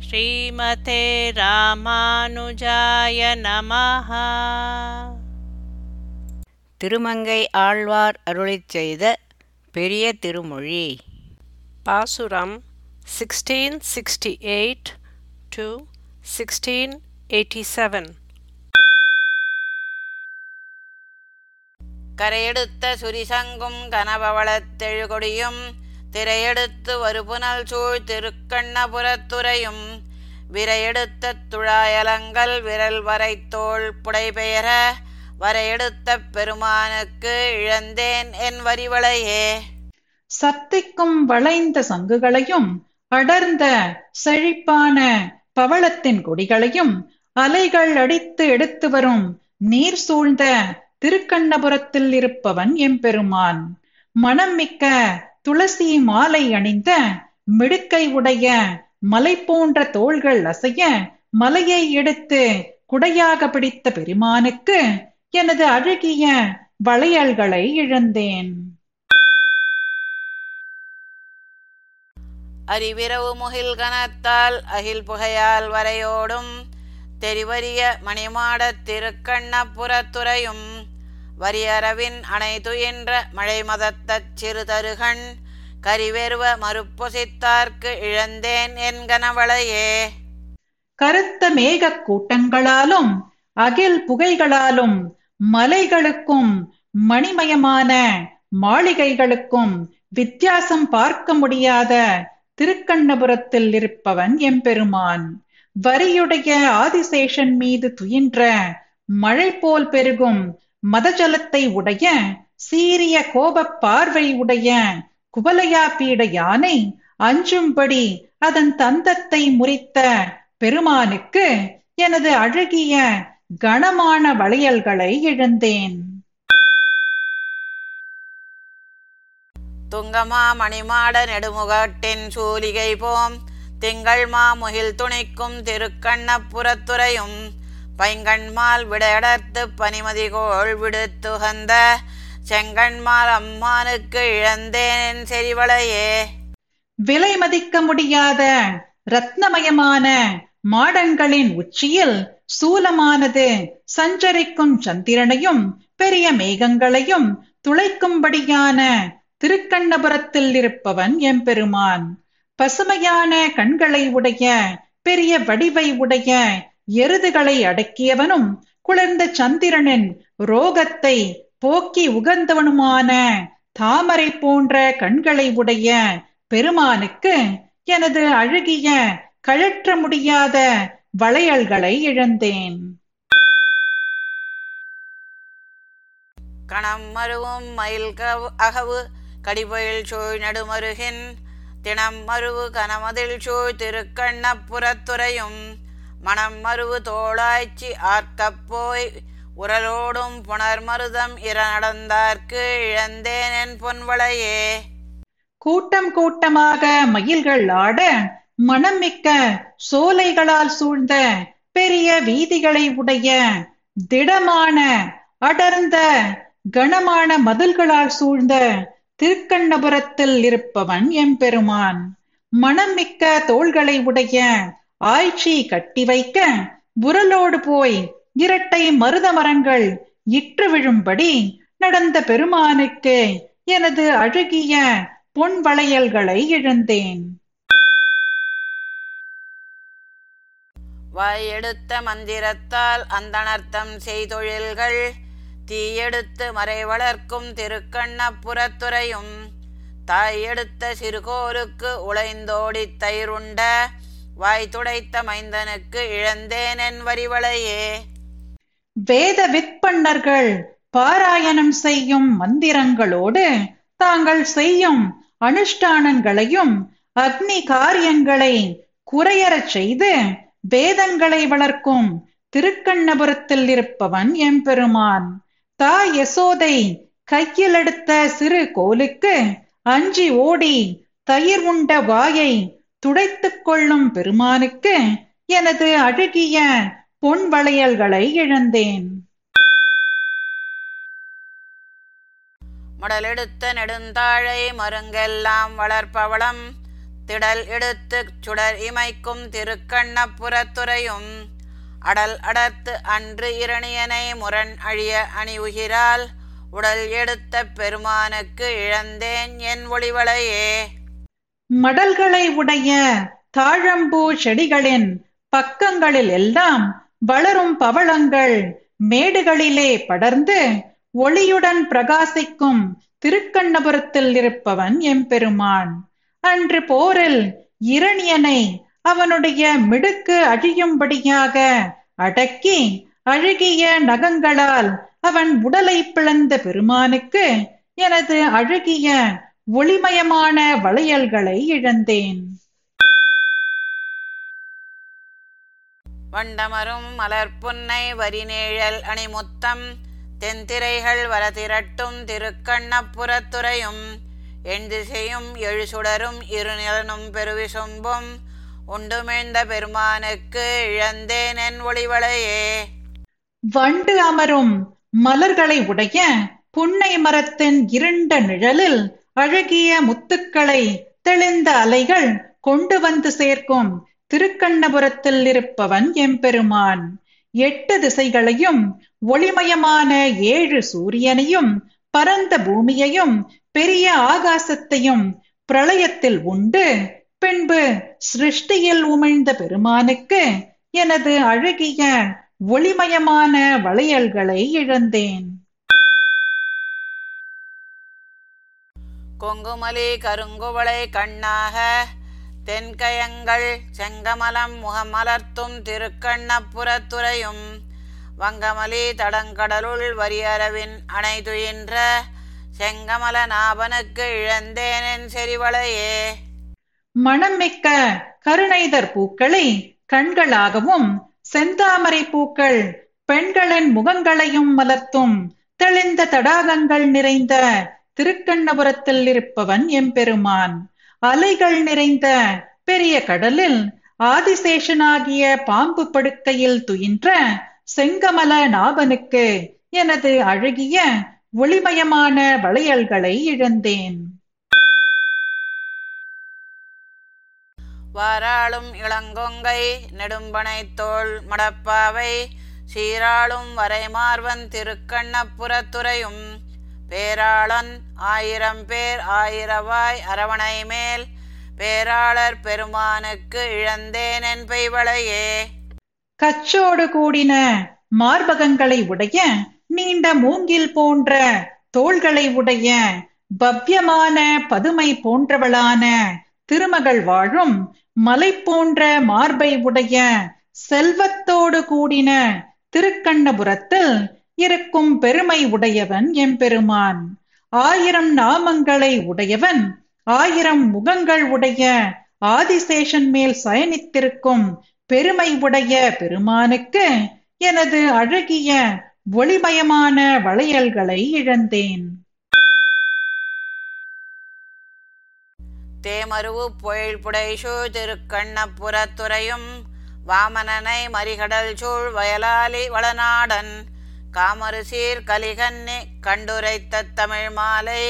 ஸ்ரீமதே ராமானுஜாய நமஹ திருமங்கை ஆழ்வார் அருளிச் செய்த பெரிய திருமொழி Pasuram 1668 to 1687. கரையெடுத்த சுரிசங்கும் கனபவளத்தெழுகொடியும் திரையெடுத்து வருபுனல் சூழ் திருக்கண்ணபுரத்துறையும் விரையெடுத்த துழாயலங்கள் விரல் வரைத்தோள் புடைபெயர வரையெடுத்த பெருமானுக்கு இழந்தேன் என் வரிவளையே. சத்திக்கும் வளைந்த சங்குகளையும் அடர்ந்த செழிப்பான பவளத்தின் கொடிகளையும் அலைகள் அடித்து எடுத்து வரும் நீர் சூழ்ந்த திருக்கண்ணபுரத்தில் இருப்பவன் எம்பெருமான். மனம் மிக்க துளசி மாலை அணிந்த மிடுக்கை உடைய மலை போன்ற தோள்கள் அசைய மலையை எடுத்து குடையாக பிடித்த பெருமானுக்கு எனது அழகிய வளையல்களை இழந்தேன். அறிவிரவு முகில் கனத்தால் அகில் புகையால் வரையோடும் தெரிவரிய மணிமாடத் திருக்கண்ணபுரத்துறையும் வரியரவின் அணை துயின்ற மழை மதத்தச் சிறுதருகண் கரிவெருவ மறுப்பொசித்தார்க்கு இழந்தேன் என்கனவளையே. கருத்த மேகக் கூட்டங்களாலும் அகில் புகைகளாலும் மலைகளுக்கும் மணிமயமான மாளிகைகளுக்கும் வித்தியாசம் பார்க்க முடியாத திருக்கண்ணபுரத்தில் இருப்பவன் எம்பெருமான். வரியுடைய ஆதிசேஷன் மீது துயின்ற மழை போல் பெருகும் மதஜலத்தை உடைய சீரிய கோப பார்வை உடைய குவலையா பீட யானை அஞ்சும்படி அதன் தந்தத்தை முறித்த பெருமானுக்கு எனது அழகிய கனமான வளையல்களை இழந்தேன் துங்கமா மணிமாட நெடுமுகட்டின் சூலிகை போம் திங்கள் மா முகில் துணிக்கும் திருக்கண்ணப்புறத்துறையும் பைங்கண்மால் விடையடர்த்து பனிமதிகோள் விடுத்துகந்த செங்கண்மால் அம்மானுக்கு இழந்தேன் செறிவளையே. விலை மதிக்க முடியாத ரத்னமயமான மாடங்களின் உச்சியில் சூலமானது சஞ்சரிக்கும் சந்திரனையும் பெரிய மேகங்களையும் துளைக்கும்படியான திருக்கண்ணபுரத்தில் இருப்பவன் எம்பெருமான் பசுமையான கண்களை உடைய பெரிய வடிவை உடைய எருதுகளை அடக்கியவனும் குளிர்ந்த சந்திரனின் ரோகத்தை போக்கி உகந்தவனுமான தாமரை போன்ற கண்களை உடைய பெருமானுக்கு எனது அழகிய கழற்ற முடியாத வளையல்களை இழந்தேன். கணம் மருவும் மயில் கவு அகவு கடிபயில் சோய் நடுமருகின் தினம் மருவு கனமதில் சோய் திருக்கண்ணப்புறத்துறையும் மணம் மருவு தோளாய்ச்சி ஆர்க்கப் உரலோடும் புனர்மருதம் இர நடந்தார்க்கு இழந்தேன் என் பொன்வளையே. கூட்டம் கூட்டமாக மயில்கள் ஆட மணமிக்க சோலைகளால் சூழ்ந்த பெரிய வீதிகளை உடைய திடமான அடர்ந்த கனமான மதில்களால் சூழ்ந்த திருக்கண்ணபுரத்தில் இருப்பவன் எம்பெருமான். மிக்க தோள்களை உடைய ஆய்ச்சி கட்டி வைக்க புரலோடு போய் இரட்டை மருத மரங்கள் இற்று விழும்படி நடந்த பெருமானுக்கு எனது அழகிய பொன் வளையல்களை இழந்தேன் வாயெடுத்த மந்திரத்தால் அந்தனர்த்தம் செய்தொழில்கள் தீயெடுத்து மறை வளர்க்கும் திருக்கண்ணப்புறத்துறையும் தாயெடுத்த சிறுகோருக்கு உழைந்தோடி தயிருண்ட வாய் துடைத்த மைந்தனுக்கு இழந்தேன் என் வரிவளையே. வேத விற்பன்னர்கள் பாராயணம் செய்யும் மந்திரங்களோடு தாங்கள் செய்யும் அனுஷ்டானங்களையும் அக்னி காரியங்களை குறையறச் செய்து வேதங்களை வளர்க்கும் திருக்கண்ணபுரத்தில் இருப்பவன் எம்பெருமான் தாய் யசோதை கையில் எடுத்த சிறு கோலுக்கு அஞ்சி ஓடி தயிர் உண்ட வாயை துடைத்துக் கொள்ளும் பெருமானுக்கு எனது அழகிய பொன் வளையல்களை இழந்தேன். மடலெடுத்த நெடுந்தாழை மருங்கெல்லாம் வளர்ப்பவளம். திடல் எடுத்து சுடர் இமைக்கும் திருக்கண்ணப்புறத்துறையும் அடல் அடர்த்து அன்று இரணியனை முரண் அழிய அணி உகிரால் உடல் எடுத்த பெருமானுக்கு இழந்தேன் என் ஒளிவளையே. மடல்களை உடைய தாழம்பூ செடிகளின் பக்கங்களில் எல்லாம் வளரும் பவளங்கள் மேடுகளிலே படர்ந்து ஒளியுடன் பிரகாசிக்கும் திருக்கண்ணபுரத்தில் இருப்பவன் எம்பெருமான். அன்று போரில் இரணியனை அவனுடைய மிடுக்கு அழியும்படியாக அடக்கி அழுகிய நகங்களால் அவன் உடலை பிளந்த பெருமானுக்கு எனது அழகிய ஒளிமயமான வளையல்களை இழந்தேன். வண்டமரும் மலர்ப்புன்னை வரிநேழல் அணிமுத்தம் தென்திரைகள் வரதிரட்டும் திருக்கண்ணப்புறத்துறையும் எண்திசையும் எழுசுடரும் இருநிலனும் பெருவிசும்பும் உண்டுமிழ்ந்த பெருமானுக்கு இழந்தேன் என் ஒளிவளையே. வண்டு அமரும் மலர்களை உடைய புன்னை மரத்தின் இருண்ட நிழலில் அழகிய முத்துக்களை தெளிந்த அலைகள் கொண்டு வந்து சேர்க்கும். திருக்கண்ணபுரத்தில் இருப்பவன் எம்பெருமான். எட்டு திசைகளையும் ஒளிமயமான ஏழு சூரியனையும் பரந்த பூமியையும் பெரிய ஆகாசத்தையும் பிரளயத்தில் உண்டு. பின்பு சிருஷ்டியில் உமிழ்ந்த பெருமானுக்கு எனது அழகிய ஒளிமயமான வளையல்களை இழந்தேன். கொங்குமலி கருங்குவளை கண்ணாக தென்கயங்கள் செங்கமலம் முகமலர்த்தும் திருக்கண்ணப்புறத்துறையும் வங்கமலி தடங்கடலுள் வரியரவின் அணைதுயின்ற செங்கமல நாபனுக்கு இழந்தேனென் செறிவளையே. மிக்க கருணைதர் பூக்களை கண்களாகவும் செந்தாமரை பூக்கள் பெண்களின் முகங்களையும் மலர்த்தும் தெளிந்த தடாகங்கள் நிறைந்த திருக்கண்ணபுரத்தில் இருப்பவன் எம்பெருமான். அலைகள் நிறைந்த பெரிய கடலில் ஆதிசேஷனாகிய பாம்பு படுக்கையில் துயின்ற செங்கமல நாபனுக்கு எனது அழகிய ஒளிமயமான வளையல்களை இழந்தேன். வாராளும் இளங்கொங்கை நெடும்பனை தோல் மடப்பாவை சீராளும் வரைமார்வன் திருக்கண்ணப்புறத்துறையும் பேராளன் ஆயிரம் பேர் ஆயிரவாய் அரவணை மேல் பேராளர் பெருமானுக்கு இழந்தேன் என் பெய்வளையே கச்சோடு கூடின மார்பகங்களை உடைய நீண்ட மூங்கில் போன்ற தோள்களை உடைய பவ்யமான பதுமை போன்றவளான திருமகள் வாழும் மலை போன்ற மார்பை உடைய செல்வத்தோடு கூடின திருக்கண்ணபுரத்தில் இருக்கும் பெருமை உடையவன் எம்பெருமான். ஆயிரம் நாமங்களை உடையவன் ஆயிரம் முகங்கள் உடைய ஆதிசேஷன் மேல் சயனித்திருக்கும் பெருமை உடைய பெருமானுக்கு எனது அழகிய ஒளிமயமான வளையல்களை இழந்தேன். தேமருவு பொழில் புடைசூழ் திருக்கண்ணப்புறத்துறையும் வாமனனை மறிகடல் சூழ் வயலாலி வளநாடன் காமருசீர் கலிகன்னே கலிகன்னி கண்டுரைத்த தமிழ் மாலை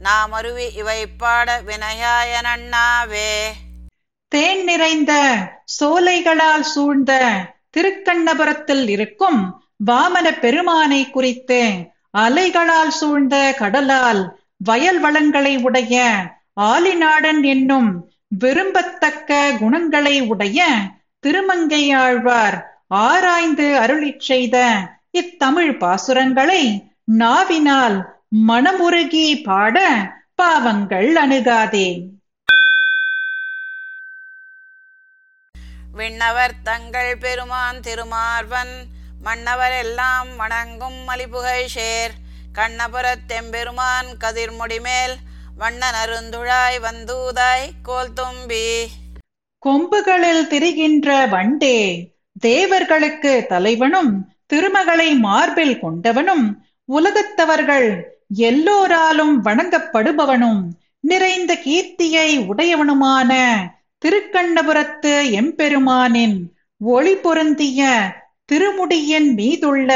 நாமருவி இவை பாட வினயாயனண்ணாவே தேன் நிறைந்த சோலைகளால் சூழ்ந்த திருக்கண்ணபுரத்தில் இருக்கும் வாமன பெருமானை குறித்து அலைகளால் சூழ்ந்த கடலால் வயல் வளங்களை உடைய ஆலிநாடன் என்னும் விரும்பத்தக்க குணங்களை உடைய திருமங்கையாழ்வார் ஆராய்ந்து அருளிச் செய்த இத்தமிழ் பாசுரங்களை நாவினால் மனமுருகி பாட பாவங்கள் அணுகாதே. விண்ணவர் தங்கள் பெருமான் திருமார்வன் மன்னவர் எல்லாம் வணங்கும் மலிபுகை சேர். கண்ணபுரத் தெம்பெருமான் கதிர்முடிமேல் வண்ணன் அருந்துழாய் வந்தூதாய் கோல் தும்பி. கொம்புகளில் திரிகின்ற வண்டே தேவர்களுக்கு தலைவனும் திருமகளை மார்பில் கொண்டவனும் உலகத்தவர்கள் எல்லோராலும் வணங்கப்படுபவனும் நிறைந்த கீர்த்தியை உடையவனுமான திருக்கண்ணபுரத்து எம்பெருமானின் ஒளி பொருந்திய திருமுடியின் மீதுள்ள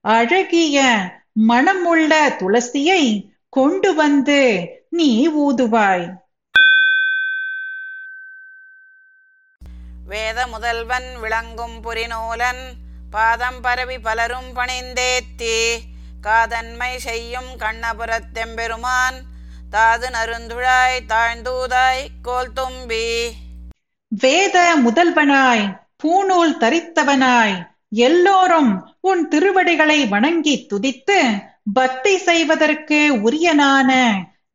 அழகிய மணமுள்ள துளசியை கொண்டு வந்து நீ ஊதுவாய். வேத முதல்வன் விளங்கும் புரிநூலன் பாதம் பரவி பலரும் பணிந்தேத்தி காதன்மை செய்யும் கண்ணபுரத்தெம்பெருமான் தாது நருந்துழாய் தாழ்ந்தூதாய் கோல் தும்பி. வேத முதல்வனாய் பூணூல் தரித்தவனாய் எல்லோரும் உன் திருவடிகளை வணங்கி துதித்து பக்தி செய்வதற்கு உரியனான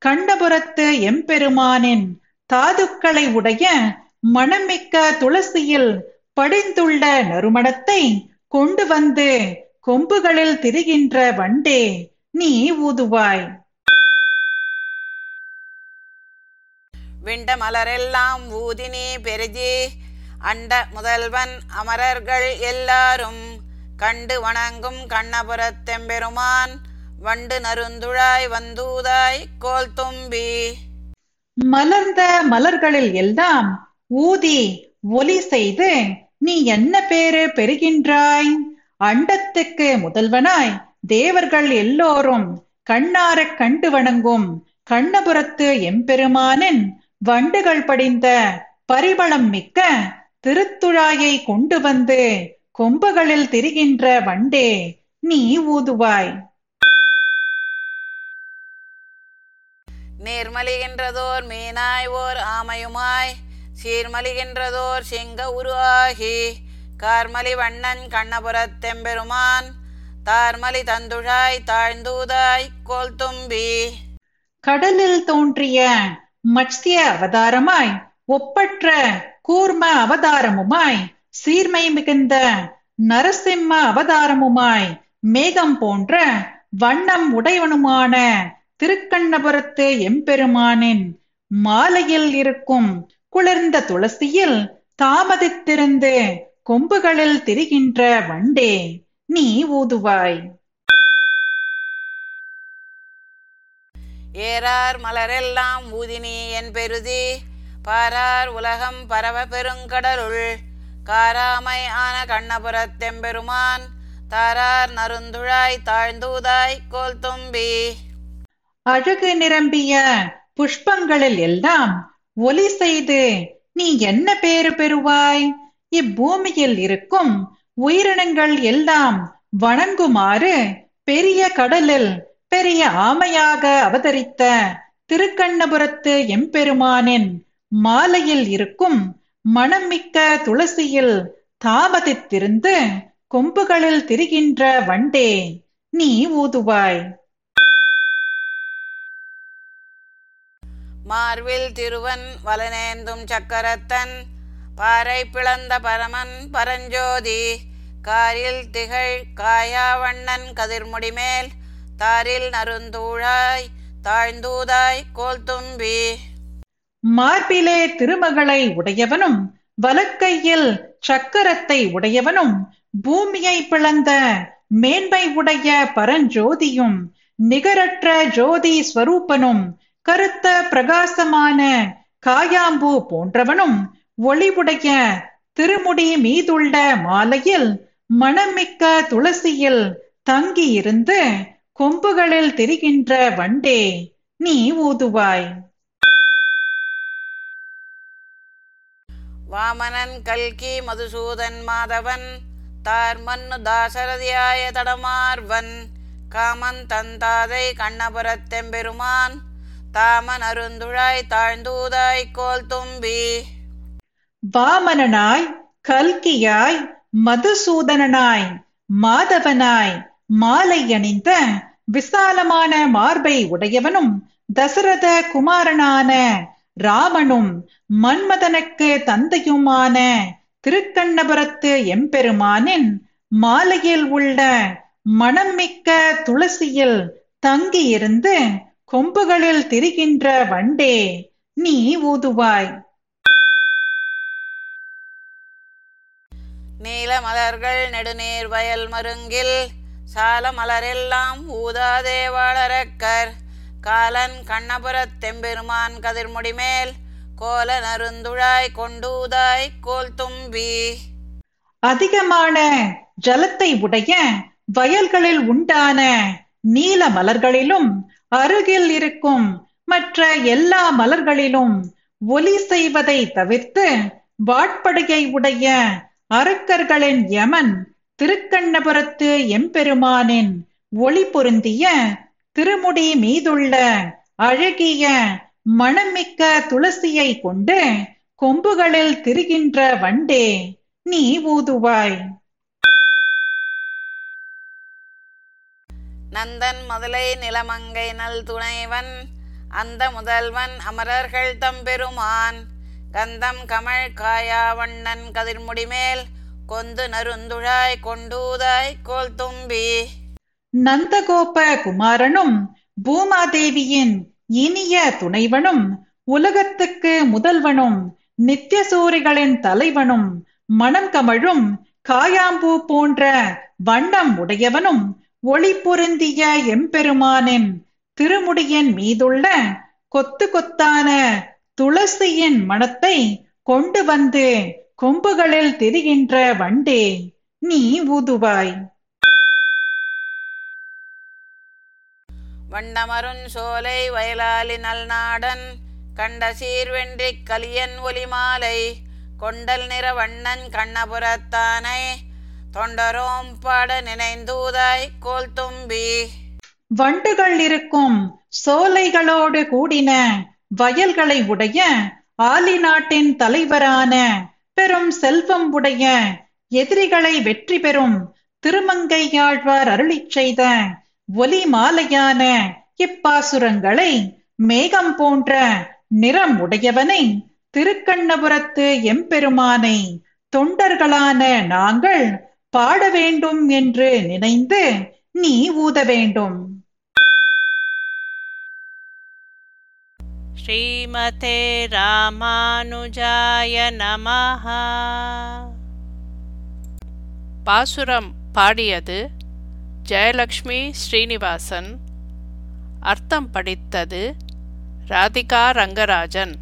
கண்ணபுரத்து எம்பெருமானின் தாதுக்களை உடைய மணமிக்க துளசியில் படிந்துள்ள நறுமணத்தை கொண்டு வந்து கொம்புகளில் திரிகின்ற வண்டே நீ ஊதுவாய். விண்ட மலரெல்லாம் ஊதினி பெருஜி அண்ட முதல்வன் அமரர்கள் எல்லாரும் கண்டு வணங்கும் கண்ணபுரத்தெம்பெருமான் வண்டு நருந்துழாய் வந்தூதாய் கோல் தும்பி. மலர்ந்த மலர்களில் எல்லாம் ஊதி ஒலி செய்து நீ என்ன பேரு பெறுகின்றாய்? அண்டத்துக்கு முதல்வனாய் தேவர்கள் எல்லோரும் கண்ணாரக் கண்டு வணங்கும். கண்ணபுரத்து எம்பெருமானின் வண்டுகள் படிந்த பரிபளம் மிக்க திருத்துழாயை கொண்டு வந்து கொம்புகளில் திரிகின்ற வண்டே நீ ஊதுவாய். நீர்மலிகின்றதோர் மீனாய் ஓர் ஆமையுமாய். சீர்மலிகின்றதோர் சிங்க உருவாகி கார்மலி வண்ணன் கண்ணபுரத்தெம்பெருமான் தார்மலி தந்துழாய் தாழ்ந்தூதாய் கோல் தும்பி கடலில் தோன்றிய மத்ஸ்ய அவதாரமாய் ஒப்பற்ற கூர்ம அவதாரமுமாய் சீர்மை மிகுந்த நரசிம்ம அவதாரமுமாய் மேகம் போன்ற வண்ணம் உடையவனுமான திருக்கண்ணபுரத்து எம்பெருமானின் மாலையில் இருக்கும் குளிர்ந்த துளசியில் தாமதித்திருந்து கொம்புகளில் திரிகின்ற வண்டே நீ ஊதுவாய். ஏறார் மலரெல்லாம் ஊதினி என் பெருதி. பாரார் உலகம் பரவ பெருங்கடலுள். காராமை ஆன கண்ணபுரத்தெம்பெருமான் தாரார் நருந்துழாய் தாழ்ந்தூதாய் கோல் தும்பி. அழகு நிரம்பிய புஷ்பங்களில் எல்லாம் ஒலி செய்து நீ என்ன பேறு பெறுவாய்? இப்பூமியில் இருக்கும் உயிரினங்கள் எல்லாம் வணங்குமாறு பெரிய கடலில் பெரிய ஆமையாக அவதரித்த திருக்கண்ணபுரத்து எம்பெருமானின் மாலையில் இருக்கும் மணமிக்க துளசியில் தாமதித்திருந்து கொம்புகளில் திரிகின்ற வண்டே நீ ஊதுவாய். மார்வில் திருவன் வலனேந்தும் சக்கரத்தன் பாறை பிளந்த பரமன் பரஞ்சோதி காரில் திகழ் காயாவண்ணன் கதிர்முடிமேல் தாரில் நருந்தூழாய் தாழ்ந்தூதாய் கோல் தும்பி மார்பிலே திருமகளை உடையவனும் வலக்கையில் சக்கரத்தை உடையவனும் பூமியை பிளந்த மேன்மை உடைய பரஞ்சோதியும் நிகரற்ற ஜோதி ஸ்வரூபனும் கருத்த பிரகாசமான காயாம்பூ போன்றவனும் ஒளிவுடைய திருமுடி மீதுள்ள மாலையில் மணமிக்க துளசியில் தங்கியிருந்து கொம்புகளில் திரிகின்ற வண்டே நீ ஊதுவாய். வாமனன் கல்கி மதுசூதன் மாதவன் தார்மன்னு தாசரதியாய தடமார்வன் காமன் தந்தாதை கண்ணபுரத்தெம்பெருமான் தாமன் அருந்துழாய் தாழ்ந்தூதாய் கோல் தும்பி. வாமனனாய் கல்கியாய் மதுசூதனனாய் மாதவனாய் மாலை அணிந்த விசாலமான மார்பை உடையவனும் தசரத குமாரனான ராமனும் மன்மதனுக்கு தந்தையுமான திருக்கண்ணபுரத்து எம்பெருமானின் மாலையில் உள்ள மணமிக்க துளசியில் தங்கியிருந்து கொம்புகளில் திரிகின்ற வண்டே நீ ஊதுவாய். நீல மலர்கள் நெடுநீர் வயல் மருங்கில் சால மலரெல்லாம் ஊதாதே வாழறக்கர். காலன் கண்ணபுரத்தெம்பெருமான் கதிர்முடிமேல் கோல நருந்துழாய் கொண்டூதாய் கோல் தும்பி. அதிகமான ஜலத்தை உடைய வயல்களில் உண்டான நீல மலர்களிலும் அருகில் இருக்கும் மற்ற எல்லா மலர்களிலும் ஒலி செய்வதை தவிர்த்து வாட்படையை உடைய அரக்கர்களின் யமன் திருக்கண்ணபுரத்து எம்பெருமானின் ஒளி பொருந்திய திருமுடி மீதுள்ள அழகிய மணமிக்க துளசியை கொண்டு கொம்புகளில் திரிகின்ற வண்டே நீ ஊதுவாய். நந்தன் முதலை நிலமங்கை நல் துணைவன் அந்த முதல்வன் அமரர்கள் தம்பெருமான் கந்தம் கமழ் காயாவண்ணன் கதிர்முடிமேல் கொந்து நருந்துழாய் கொண்டூதாய் கோல் தும்பி. நந்தகோப குமாரனும் பூமாதேவியின் இனிய துணைவனும் உலகத்துக்கு முதல்வனும் நித்தியசூரிகளின் தலைவனும் மனம் கமழும் காயாம்பூ போன்ற வண்ணம் உடையவனும் ஒளி பொருந்திய எம்பெருமானின் திருமுடியின் மீதுள்ள கொத்து கொத்தான துளசியின் மனத்தை கொண்டு வந்து கொம்புகளில் திரிகின்ற வண்டே நீ ஊதுவாய். வண்ணமருன் சோலை வயலாளி நல்நாடன் கண்ட சீர்வென்றிக் கலியன் ஒலிமாலை கொண்டல் நிற வண்ணன் கண்ணபுரத்தானை தொண்டரோம் பாட நினைந்தூதாய் கோல் தும்பி. வண்டுகள் இருக்கும் சோலைகளோடு கூடின வயல்களை உடைய ஆலி நாட்டின் தலைவரான பெரும் செல்வம் உடைய எதிரிகளை வெற்றி பெறும் திருமங்கையாழ்வார் அருளிச் செய்த ஒலி மாலையான இப்பாசுரங்களை மேகம் போன்ற நிறம் உடையவனை திருக்கண்ணபுரத்து எம்பெருமானை தொண்டர்களான நாங்கள் பாட வேண்டும் என்று நினைந்து நீ ஊத வேண்டும். ஸ்ரீமதே ராமானுஜாய நமஹ. பாசுரம் பாடியது ஜெயலக்ஷ்மி ஸ்ரீனிவாசன். அர்த்தம் படித்தது ராதிகா ரங்கராஜன்.